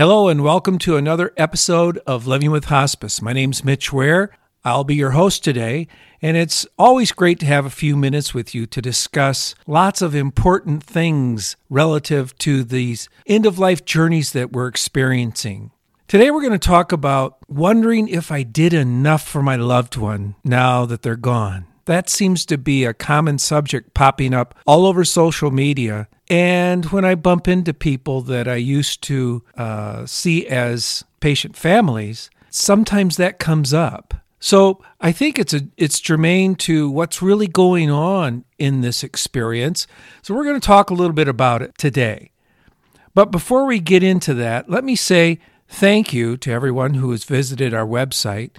Hello, and welcome to another episode of Living with Hospice. My name's Mitch Ware. I'll be your host today, and it's always great to have a few minutes with you to discuss lots of important things relative to these end of life journeys that we're experiencing. Today, we're going to talk about wondering if I did enough for my loved one now that they're gone. That seems to be a common subject popping up all over social media. And when I bump into people that I used to uh, see as patient families, sometimes that comes up. So I think it's a it's germane to what's really going on in this experience. So we're going to talk a little bit about it today. But before we get into that, let me say thank you to everyone who has visited our website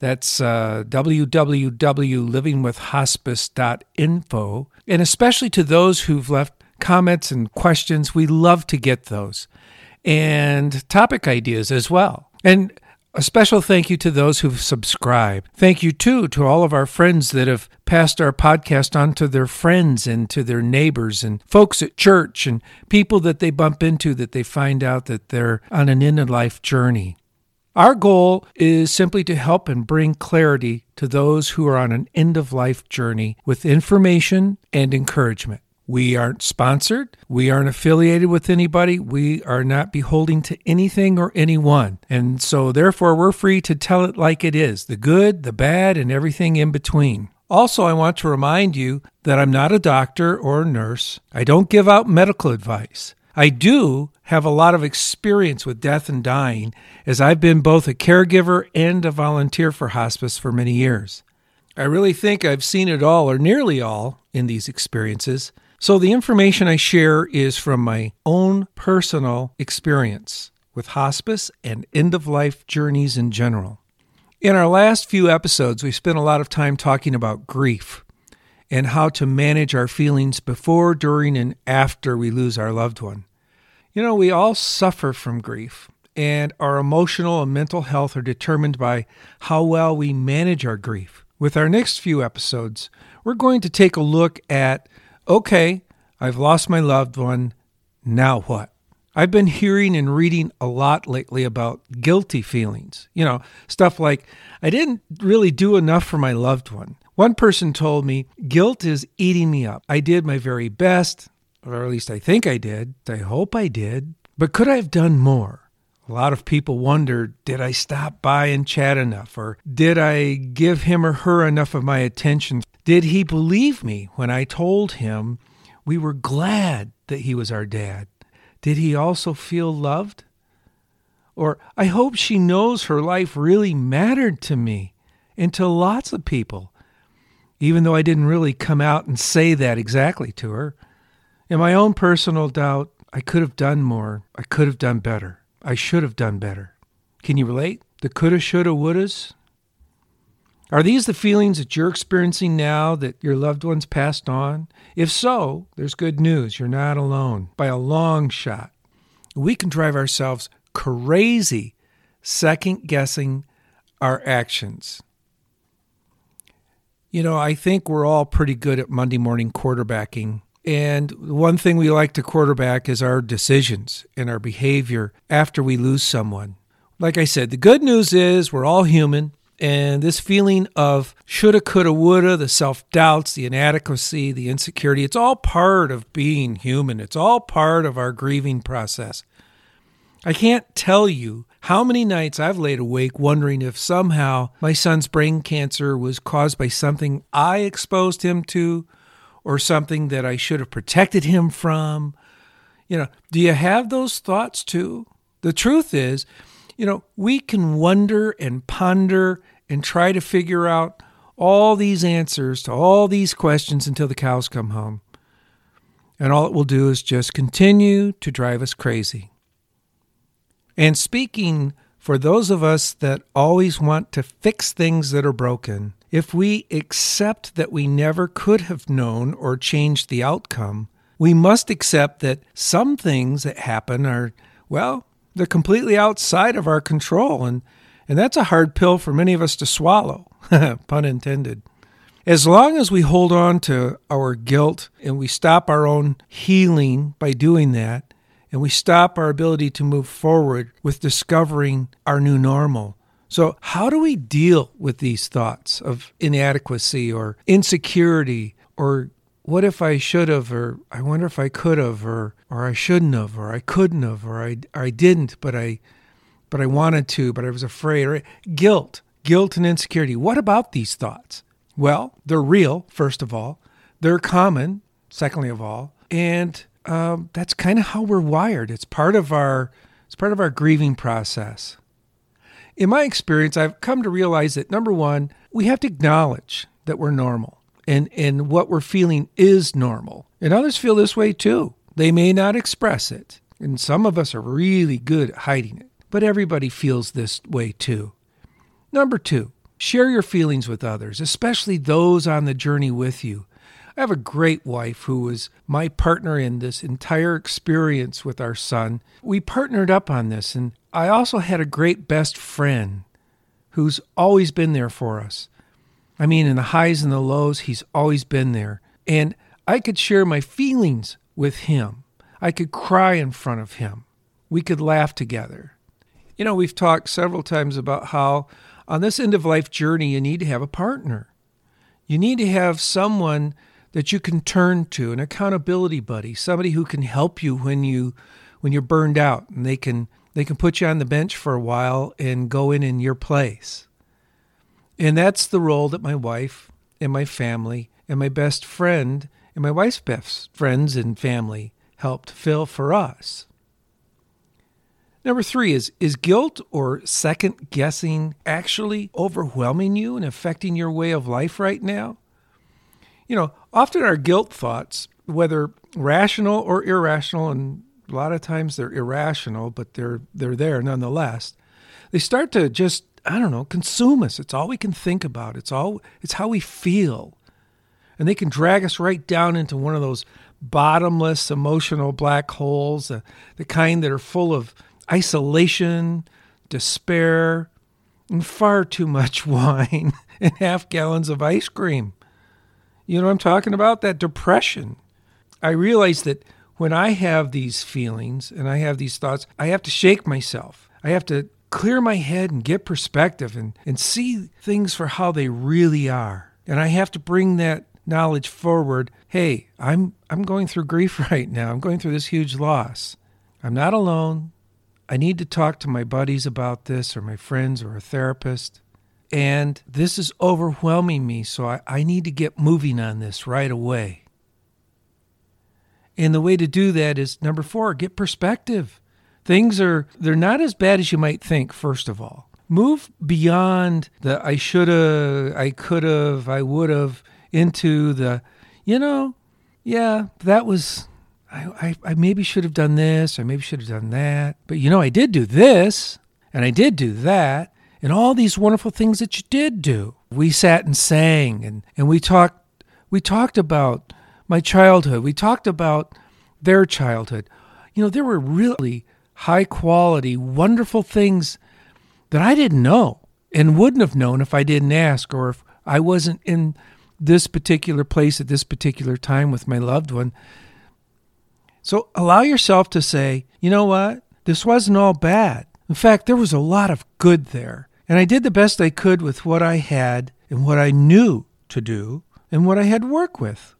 that's uh, www.livingwithhospice.info. And especially to those who've left comments and questions, we love to get those. And topic ideas as well. And a special thank you to those who've subscribed. Thank you, too, to all of our friends that have passed our podcast on to their friends and to their neighbors and folks at church and people that they bump into that they find out that they're on an end of life journey. Our goal is simply to help and bring clarity to those who are on an end of life journey with information and encouragement. We aren't sponsored. We aren't affiliated with anybody. We are not beholding to anything or anyone. And so, therefore, we're free to tell it like it is the good, the bad, and everything in between. Also, I want to remind you that I'm not a doctor or a nurse. I don't give out medical advice. I do have a lot of experience with death and dying, as I've been both a caregiver and a volunteer for hospice for many years. I really think I've seen it all, or nearly all, in these experiences. So the information I share is from my own personal experience with hospice and end of life journeys in general. In our last few episodes, we spent a lot of time talking about grief and how to manage our feelings before, during, and after we lose our loved one. You know, we all suffer from grief, and our emotional and mental health are determined by how well we manage our grief. With our next few episodes, we're going to take a look at okay, I've lost my loved one, now what? I've been hearing and reading a lot lately about guilty feelings. You know, stuff like, I didn't really do enough for my loved one. One person told me, guilt is eating me up. I did my very best, or at least I think I did. I hope I did. But could I have done more? A lot of people wonder did I stop by and chat enough? Or did I give him or her enough of my attention? Did he believe me when I told him we were glad that he was our dad? Did he also feel loved? Or I hope she knows her life really mattered to me and to lots of people even though I didn't really come out and say that exactly to her. In my own personal doubt, I could have done more. I could have done better. I should have done better. Can you relate? The coulda, shoulda, wouldas? Are these the feelings that you're experiencing now that your loved ones passed on? If so, there's good news. You're not alone by a long shot. We can drive ourselves crazy second guessing our actions. You know, I think we're all pretty good at Monday morning quarterbacking. And one thing we like to quarterback is our decisions and our behavior after we lose someone. Like I said, the good news is we're all human. And this feeling of shoulda, coulda, woulda, the self doubts, the inadequacy, the insecurity, it's all part of being human. It's all part of our grieving process. I can't tell you how many nights I've laid awake wondering if somehow my son's brain cancer was caused by something I exposed him to or something that I should have protected him from. You know, do you have those thoughts too? The truth is, you know, we can wonder and ponder and try to figure out all these answers to all these questions until the cows come home. And all it will do is just continue to drive us crazy. And speaking for those of us that always want to fix things that are broken, if we accept that we never could have known or changed the outcome, we must accept that some things that happen are, well, they're completely outside of our control. And, and that's a hard pill for many of us to swallow, pun intended. As long as we hold on to our guilt and we stop our own healing by doing that, and we stop our ability to move forward with discovering our new normal. So, how do we deal with these thoughts of inadequacy or insecurity or what if I should have or I wonder if I could have or or I shouldn't have or I couldn't have or I I didn't but I but I wanted to but I was afraid or guilt, guilt and insecurity. What about these thoughts? Well, they're real, first of all. They're common, secondly of all, and um, that's kind of how we're wired. It's part of our it's part of our grieving process. In my experience, I've come to realize that number one, we have to acknowledge that we're normal and, and what we're feeling is normal. And others feel this way too. They may not express it. And some of us are really good at hiding it. But everybody feels this way too. Number two, share your feelings with others, especially those on the journey with you. I have a great wife who was my partner in this entire experience with our son. We partnered up on this, and I also had a great best friend who's always been there for us. I mean, in the highs and the lows, he's always been there. And I could share my feelings with him. I could cry in front of him. We could laugh together. You know, we've talked several times about how on this end of life journey, you need to have a partner. You need to have someone that you can turn to, an accountability buddy, somebody who can help you when you when you're burned out and they can they can put you on the bench for a while and go in in your place. And that's the role that my wife and my family and my best friend and my wife's best friends and family helped fill for us. Number three is is guilt or second guessing actually overwhelming you and affecting your way of life right now? You know, often our guilt thoughts, whether rational or irrational, and a lot of times they're irrational, but they're they're there nonetheless. They start to just I don't know, consume us. It's all we can think about. It's all it's how we feel. And they can drag us right down into one of those bottomless emotional black holes, uh, the kind that are full of isolation, despair, and far too much wine and half gallons of ice cream. You know what I'm talking about? That depression. I realize that when I have these feelings and I have these thoughts, I have to shake myself. I have to clear my head and get perspective and, and see things for how they really are. And I have to bring that knowledge forward. Hey, I'm I'm going through grief right now. I'm going through this huge loss. I'm not alone. I need to talk to my buddies about this or my friends or a therapist. And this is overwhelming me, so I, I need to get moving on this right away. And the way to do that is number four, get perspective. Things are they're not as bad as you might think, first of all. Move beyond the I shoulda, I could have, I would have into the, you know, yeah, that was I, I, I maybe should have done this, I maybe should have done that. But you know, I did do this, and I did do that, and all these wonderful things that you did do. We sat and sang and, and we talked we talked about my childhood. We talked about their childhood. You know, there were really high quality, wonderful things that I didn't know and wouldn't have known if I didn't ask or if I wasn't in this particular place at this particular time with my loved one. So allow yourself to say, you know what? This wasn't all bad. In fact, there was a lot of good there. And I did the best I could with what I had and what I knew to do and what I had work with.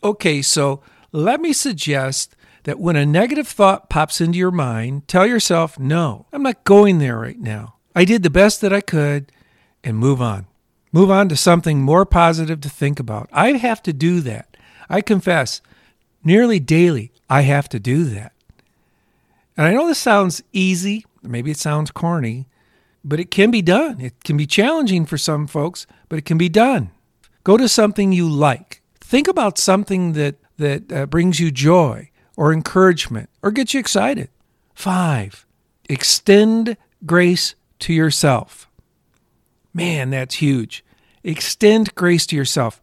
Okay, so let me suggest that when a negative thought pops into your mind, tell yourself, no, I'm not going there right now. I did the best that I could and move on. Move on to something more positive to think about. I have to do that. I confess, nearly daily, I have to do that. And I know this sounds easy, maybe it sounds corny, but it can be done. It can be challenging for some folks, but it can be done. Go to something you like. Think about something that, that uh, brings you joy or encouragement or gets you excited. Five, extend grace to yourself. Man, that's huge. Extend grace to yourself.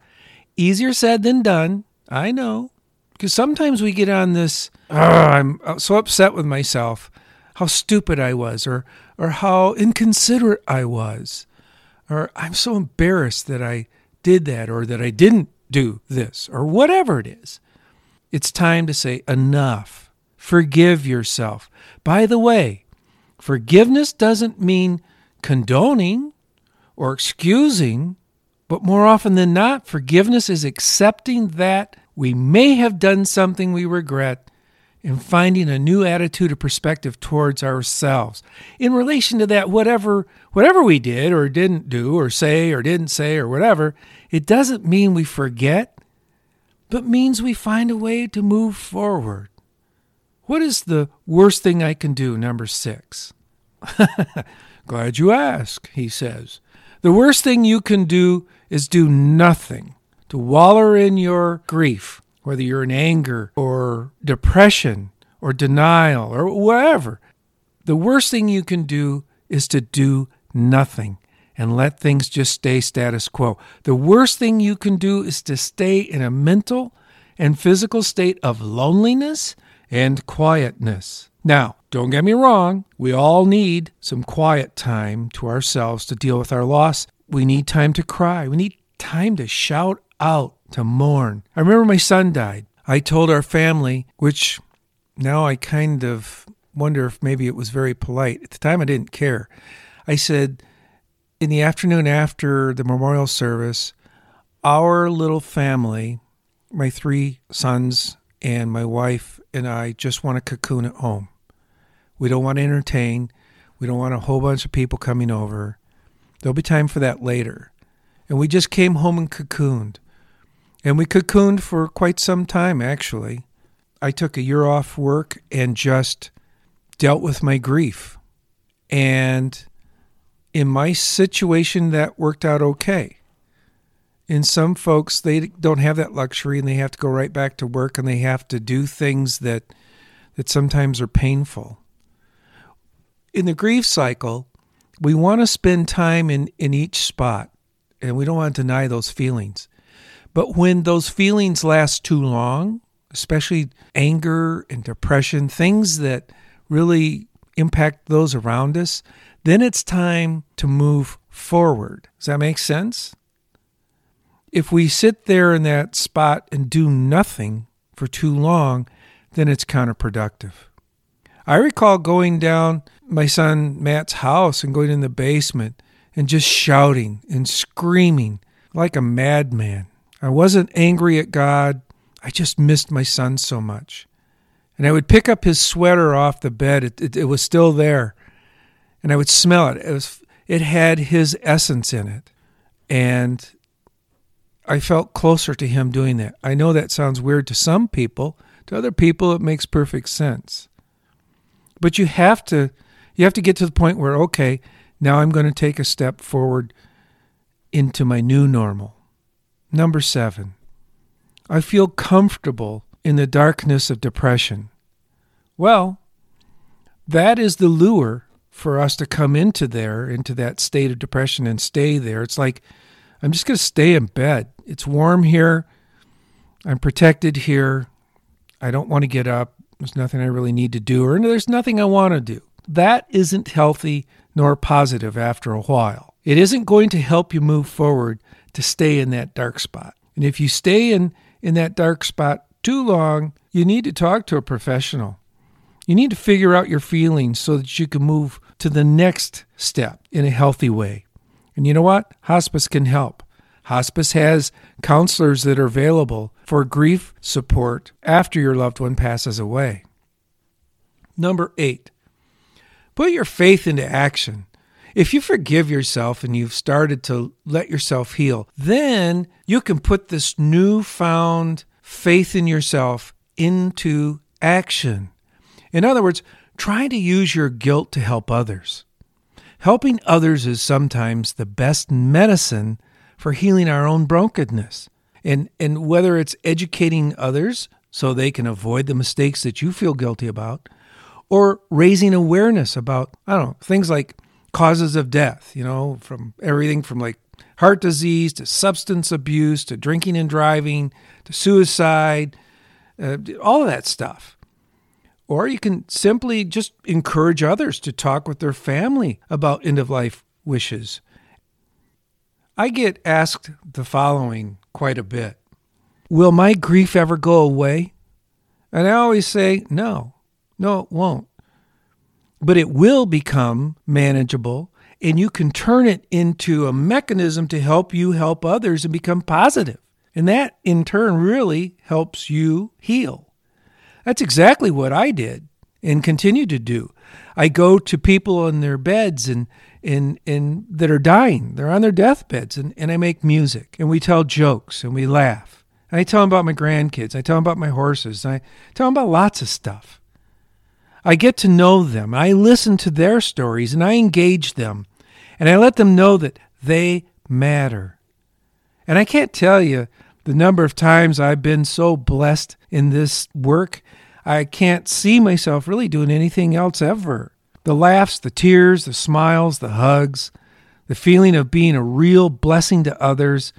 Easier said than done. I know. Because sometimes we get on this, oh, I'm so upset with myself, how stupid I was, or, or how inconsiderate I was, or I'm so embarrassed that I did that, or that I didn't do this, or whatever it is. It's time to say enough. forgive yourself. By the way, forgiveness doesn't mean condoning or excusing, but more often than not, forgiveness is accepting that we may have done something we regret and finding a new attitude or perspective towards ourselves. In relation to that whatever whatever we did or didn't do or say or didn't say or whatever it doesn't mean we forget but means we find a way to move forward. What is the worst thing i can do number 6 glad you ask he says. The worst thing you can do is do nothing to waller in your grief whether you're in anger or depression or denial or whatever, the worst thing you can do is to do nothing and let things just stay status quo. The worst thing you can do is to stay in a mental and physical state of loneliness and quietness. Now, don't get me wrong, we all need some quiet time to ourselves to deal with our loss. We need time to cry. We need time to shout out to mourn. I remember my son died. I told our family, which now I kind of wonder if maybe it was very polite. At the time, I didn't care. I said, in the afternoon after the memorial service, our little family, my three sons and my wife and I, just want to cocoon at home. We don't want to entertain. We don't want a whole bunch of people coming over. There'll be time for that later. And we just came home and cocooned. And we cocooned for quite some time, actually. I took a year off work and just dealt with my grief. And in my situation, that worked out okay. In some folks, they don't have that luxury and they have to go right back to work and they have to do things that, that sometimes are painful. In the grief cycle, we want to spend time in, in each spot and we don't want to deny those feelings. But when those feelings last too long, especially anger and depression, things that really impact those around us, then it's time to move forward. Does that make sense? If we sit there in that spot and do nothing for too long, then it's counterproductive. I recall going down my son Matt's house and going in the basement and just shouting and screaming like a madman. I wasn't angry at God. I just missed my son so much. And I would pick up his sweater off the bed. It, it, it was still there. And I would smell it. It, was, it had his essence in it. And I felt closer to him doing that. I know that sounds weird to some people. To other people, it makes perfect sense. But you have to you have to get to the point where okay, now I'm going to take a step forward into my new normal. Number seven, I feel comfortable in the darkness of depression. Well, that is the lure for us to come into there, into that state of depression and stay there. It's like, I'm just going to stay in bed. It's warm here. I'm protected here. I don't want to get up. There's nothing I really need to do, or there's nothing I want to do. That isn't healthy nor positive after a while. It isn't going to help you move forward to stay in that dark spot. And if you stay in, in that dark spot too long, you need to talk to a professional. You need to figure out your feelings so that you can move to the next step in a healthy way. And you know what? Hospice can help. Hospice has counselors that are available for grief support after your loved one passes away. Number eight, put your faith into action. If you forgive yourself and you've started to let yourself heal, then you can put this newfound faith in yourself into action. In other words, try to use your guilt to help others. Helping others is sometimes the best medicine for healing our own brokenness. And, and whether it's educating others so they can avoid the mistakes that you feel guilty about, or raising awareness about, I don't know, things like causes of death, you know, from everything from like heart disease to substance abuse to drinking and driving to suicide, uh, all of that stuff. Or you can simply just encourage others to talk with their family about end of life wishes. I get asked the following quite a bit Will my grief ever go away? And I always say, no, No, it won't. But it will become manageable and you can turn it into a mechanism to help you help others and become positive. And that in turn really helps you heal. That's exactly what I did and continue to do. I go to people in their beds and and and that are dying. They're on their deathbeds and, and I make music and we tell jokes and we laugh. And I tell them about my grandkids. I tell them about my horses. I tell them about lots of stuff. I get to know them. I listen to their stories and I engage them. And I let them know that they matter. And I can't tell you the number of times I've been so blessed in this work. I can't see myself really doing anything else ever. The laughs, the tears, the smiles, the hugs, the feeling of being a real blessing to others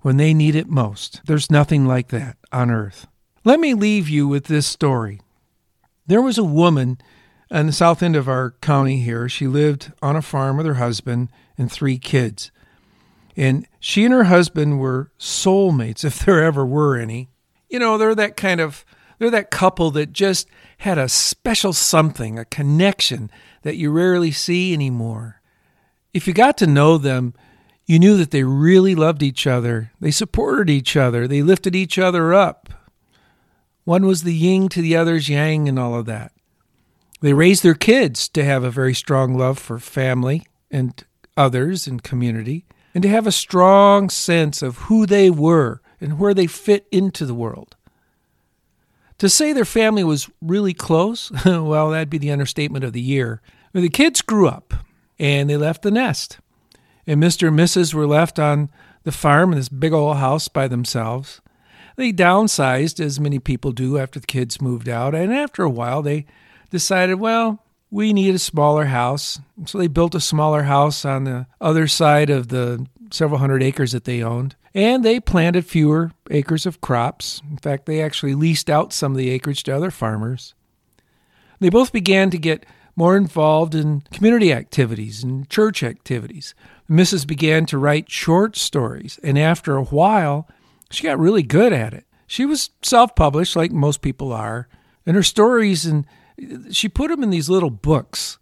when they need it most. There's nothing like that on earth. Let me leave you with this story. There was a woman on the south end of our county here. She lived on a farm with her husband and three kids. And she and her husband were soulmates, if there ever were any. You know, they're that kind of they're that couple that just had a special something, a connection that you rarely see anymore. If you got to know them, you knew that they really loved each other. They supported each other. They lifted each other up. One was the yin to the other's yang and all of that. They raised their kids to have a very strong love for family and others and community, and to have a strong sense of who they were and where they fit into the world. To say their family was really close, well, that'd be the understatement of the year. The kids grew up and they left the nest. And Mr. and Mrs. were left on the farm in this big old house by themselves. They downsized, as many people do after the kids moved out, and after a while they decided, well, we need a smaller house. So they built a smaller house on the other side of the several hundred acres that they owned. And they planted fewer acres of crops. In fact, they actually leased out some of the acreage to other farmers. They both began to get more involved in community activities and church activities. Mrs. began to write short stories, and after a while, she got really good at it. She was self published, like most people are, and her stories, and she put them in these little books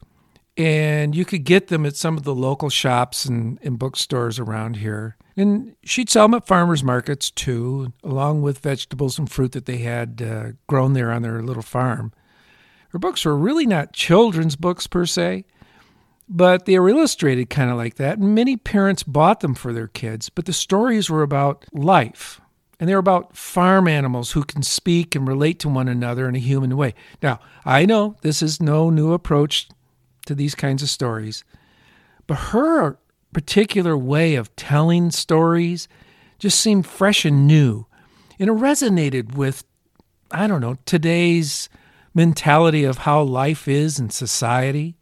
and you could get them at some of the local shops and, and bookstores around here. And she'd sell them at farmers markets too, along with vegetables and fruit that they had uh, grown there on their little farm. Her books were really not children's books per se, but they were illustrated kind of like that. And many parents bought them for their kids, but the stories were about life. And they're about farm animals who can speak and relate to one another in a human way. Now, I know this is no new approach to these kinds of stories. But her particular way of telling stories just seemed fresh and new. And it resonated with, I don't know, today's mentality of how life is in society.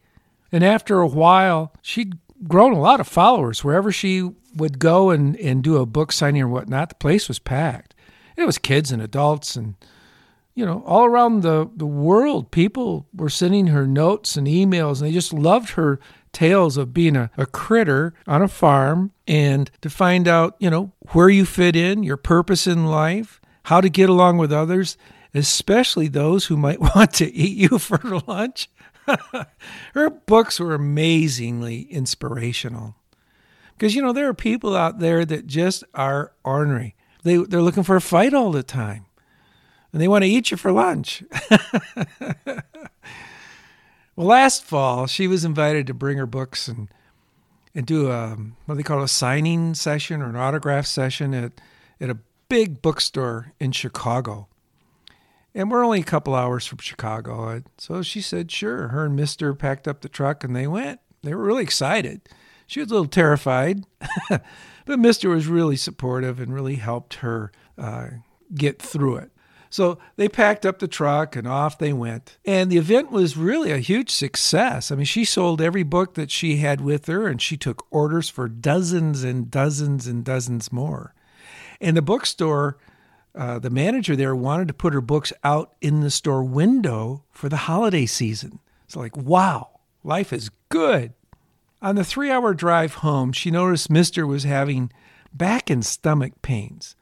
And after a while, she'd grown a lot of followers. Wherever she would go and, and do a book signing or whatnot, the place was packed. it was kids and adults and you know, all around the, the world, people were sending her notes and emails, and they just loved her tales of being a, a critter on a farm and to find out, you know, where you fit in, your purpose in life, how to get along with others, especially those who might want to eat you for lunch. her books were amazingly inspirational. Because, you know, there are people out there that just are ornery. They, they're looking for a fight all the time and they want to eat you for lunch. well, last fall, she was invited to bring her books and and do a what they call a signing session or an autograph session at at a big bookstore in Chicago. And we're only a couple hours from Chicago. So she said, sure. Her and Mister packed up the truck and they went. They were really excited. She was a little terrified, but Mister was really supportive and really helped her uh, get through it. So they packed up the truck and off they went. And the event was really a huge success. I mean, she sold every book that she had with her and she took orders for dozens and dozens and dozens more. And the bookstore, uh, the manager there wanted to put her books out in the store window for the holiday season. It's like, wow, life is good. On the three hour drive home, she noticed Mister was having back and stomach pains.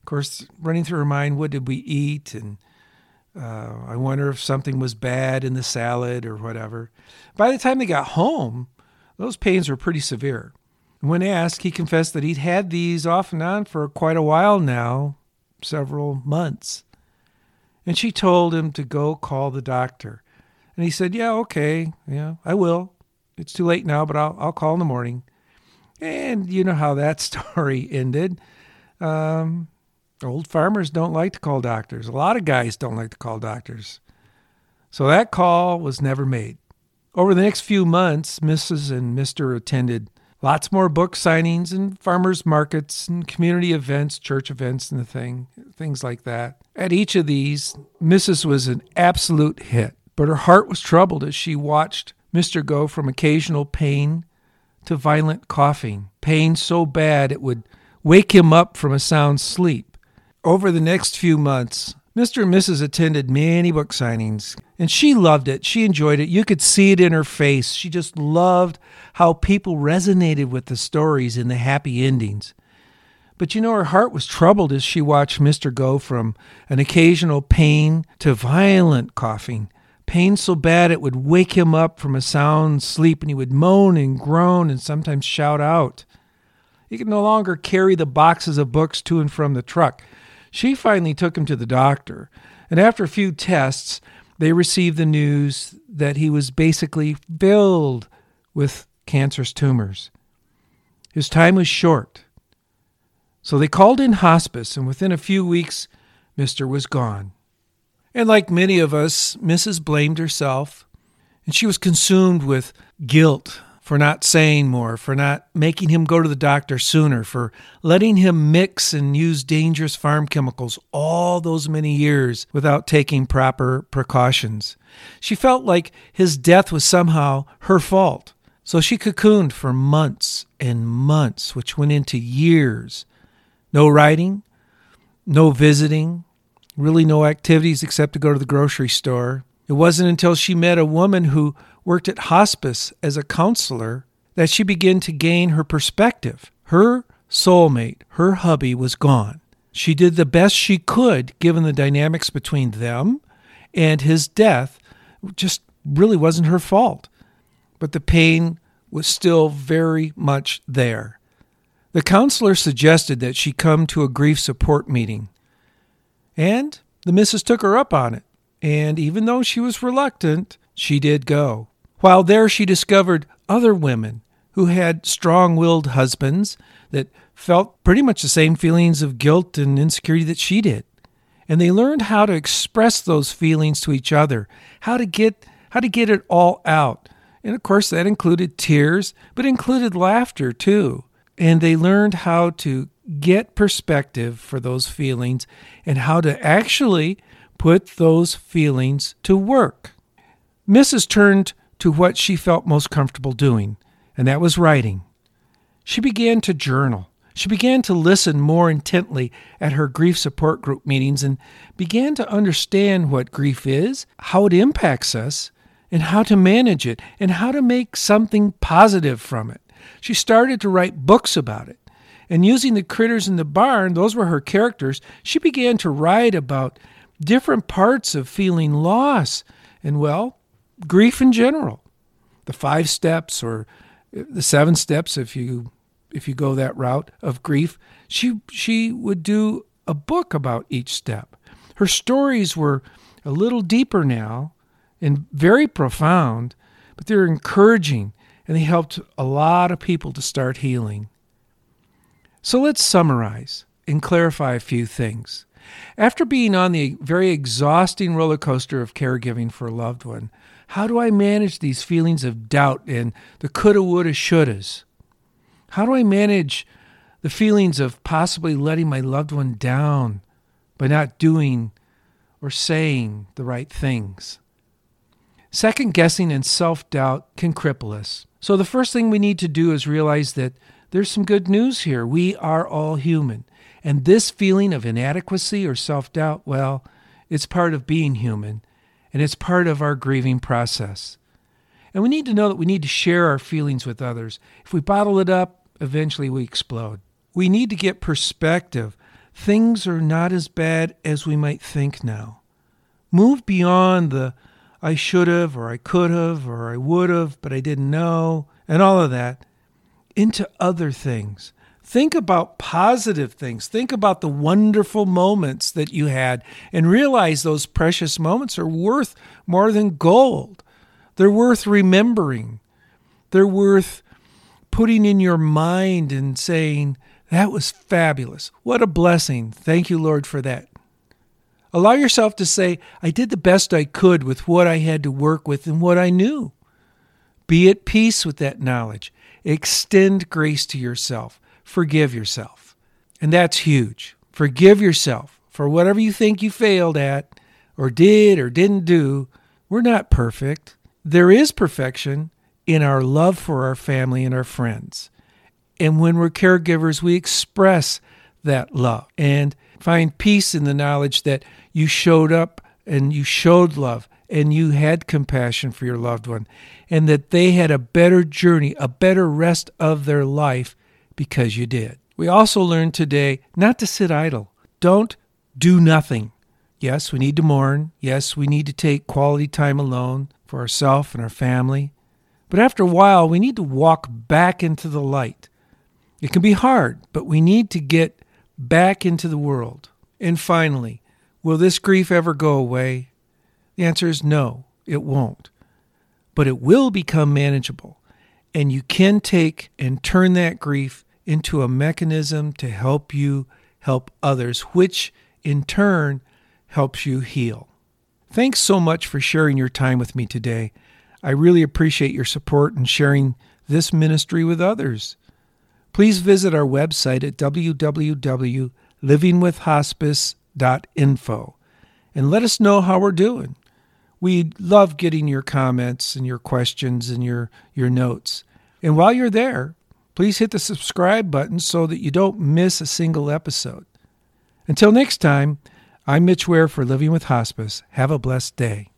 Of course, running through her mind, what did we eat? And Uh, I wonder if something was bad in the salad or whatever. By the time they got home, those pains were pretty severe. When asked, he confessed that he'd had these off and on for quite a while now, several months. And she told him to go call the doctor. And he said, Yeah, okay, yeah, I will. It's too late now, but I'll, I'll call in the morning. And you know how that story ended. Um, old farmers don't like to call doctors. A lot of guys don't like to call doctors. So that call was never made. Over the next few months, Mrs. and Mr. attended lots more book signings and farmers markets and community events, church events and the thing, things like that. At each of these, Mrs. was an absolute hit, but her heart was troubled as she watched Mr. go from occasional pain to violent coughing, pain so bad it would wake him up from a sound sleep. Over the next few months, Mr. and Mrs. attended many book signings, and she loved it. She enjoyed it. You could see it in her face. She just loved how people resonated with the stories and the happy endings. But you know, her heart was troubled as she watched Mr. go from an occasional pain to violent coughing, pain so bad it would wake him up from a sound sleep and he would moan and groan and sometimes shout out. He could no longer carry the boxes of books to and from the truck. She finally took him to the doctor, and after a few tests, they received the news that he was basically filled with cancerous tumors. His time was short. So they called in hospice, and within a few weeks, Mr. was gone. And like many of us, Mrs. blamed herself, and she was consumed with guilt for not saying more, for not making him go to the doctor sooner, for letting him mix and use dangerous farm chemicals all those many years without taking proper precautions. She felt like his death was somehow her fault. So she cocooned for months and months, which went into years. No writing, no visiting, really no activities except to go to the grocery store. It wasn't until she met a woman who worked at hospice as a counselor that she began to gain her perspective. Her soulmate, her hubby, was gone. She did the best she could given the dynamics between them, and his death just really wasn't her fault. But the pain was still very much there. The counselor suggested that she come to a grief support meeting. And the missus took her up on it. And even though she was reluctant, she did go. While there, she discovered other women who had strong willed husbands that felt pretty much the same feelings of guilt and insecurity that she did. And they learned how to express those feelings to each other, how to get how to get it all out. And of course that included tears, but included laughter too. And they learned how to get perspective for those feelings and how to actually put those feelings to work. Mrs. turned to what she felt most comfortable doing, and that was writing. She began to journal. She began to listen more intently at her grief support group meetings and began to understand what grief is, how it impacts us, and how to manage it, and how to make something positive from it. She started to write books about it. And using the critters in the barn, those were her characters, she began to write about different parts of feeling loss and, well, grief in general. The five steps or uh, the seven steps if you if you go that route of grief, she she would do a book about each step. Her stories were a little deeper now and very profound, but they're encouraging and they helped a lot of people to start healing. So let's summarize and clarify a few things. After being on the very exhausting roller coaster of caregiving for a loved one, how do I manage these feelings of doubt and the coulda, woulda, shouldas? How do I manage the feelings of possibly letting my loved one down by not doing or saying the right things? Second guessing and self doubt can cripple us. So, the first thing we need to do is realize that there's some good news here. We are all human. And this feeling of inadequacy or self doubt, well, it's part of being human and it's part of our grieving process. And we need to know that we need to share our feelings with others. If we bottle it up, eventually we explode. We need to get perspective. Things are not as bad as we might think now. Move beyond the I should have, or I could have, or I would have, but I didn't know, and all of that into other things. Think about positive things. Think about the wonderful moments that you had and realize those precious moments are worth more than gold. They're worth remembering. They're worth putting in your mind and saying, That was fabulous. What a blessing. Thank you, Lord, for that. Allow yourself to say, I did the best I could with what I had to work with and what I knew. Be at peace with that knowledge. Extend grace to yourself. Forgive yourself. And that's huge. Forgive yourself for whatever you think you failed at, or did or didn't do. We're not perfect. There is perfection in our love for our family and our friends. And when we're caregivers, we express that love and find peace in the knowledge that you showed up and you showed love and you had compassion for your loved one and that they had a better journey, a better rest of their life because you did. We also learned today not to sit idle. Don't do nothing. Yes, we need to mourn. Yes, we need to take quality time alone for ourselves and our family. But after a while, we need to walk back into the light. It can be hard, but we need to get back into the world. And finally, will this grief ever go away? The answer is no, it won't. But it will become manageable. And you can take and turn that grief into a mechanism to help you help others, which in turn helps you heal. Thanks so much for sharing your time with me today. I really appreciate your support and sharing this ministry with others. Please visit our website at www.livingwithhospice.info and let us know how we're doing. We love getting your comments and your questions and your, your notes. And while you're there, please hit the subscribe button so that you don't miss a single episode. Until next time, I'm Mitch Ware for Living with Hospice. Have a blessed day.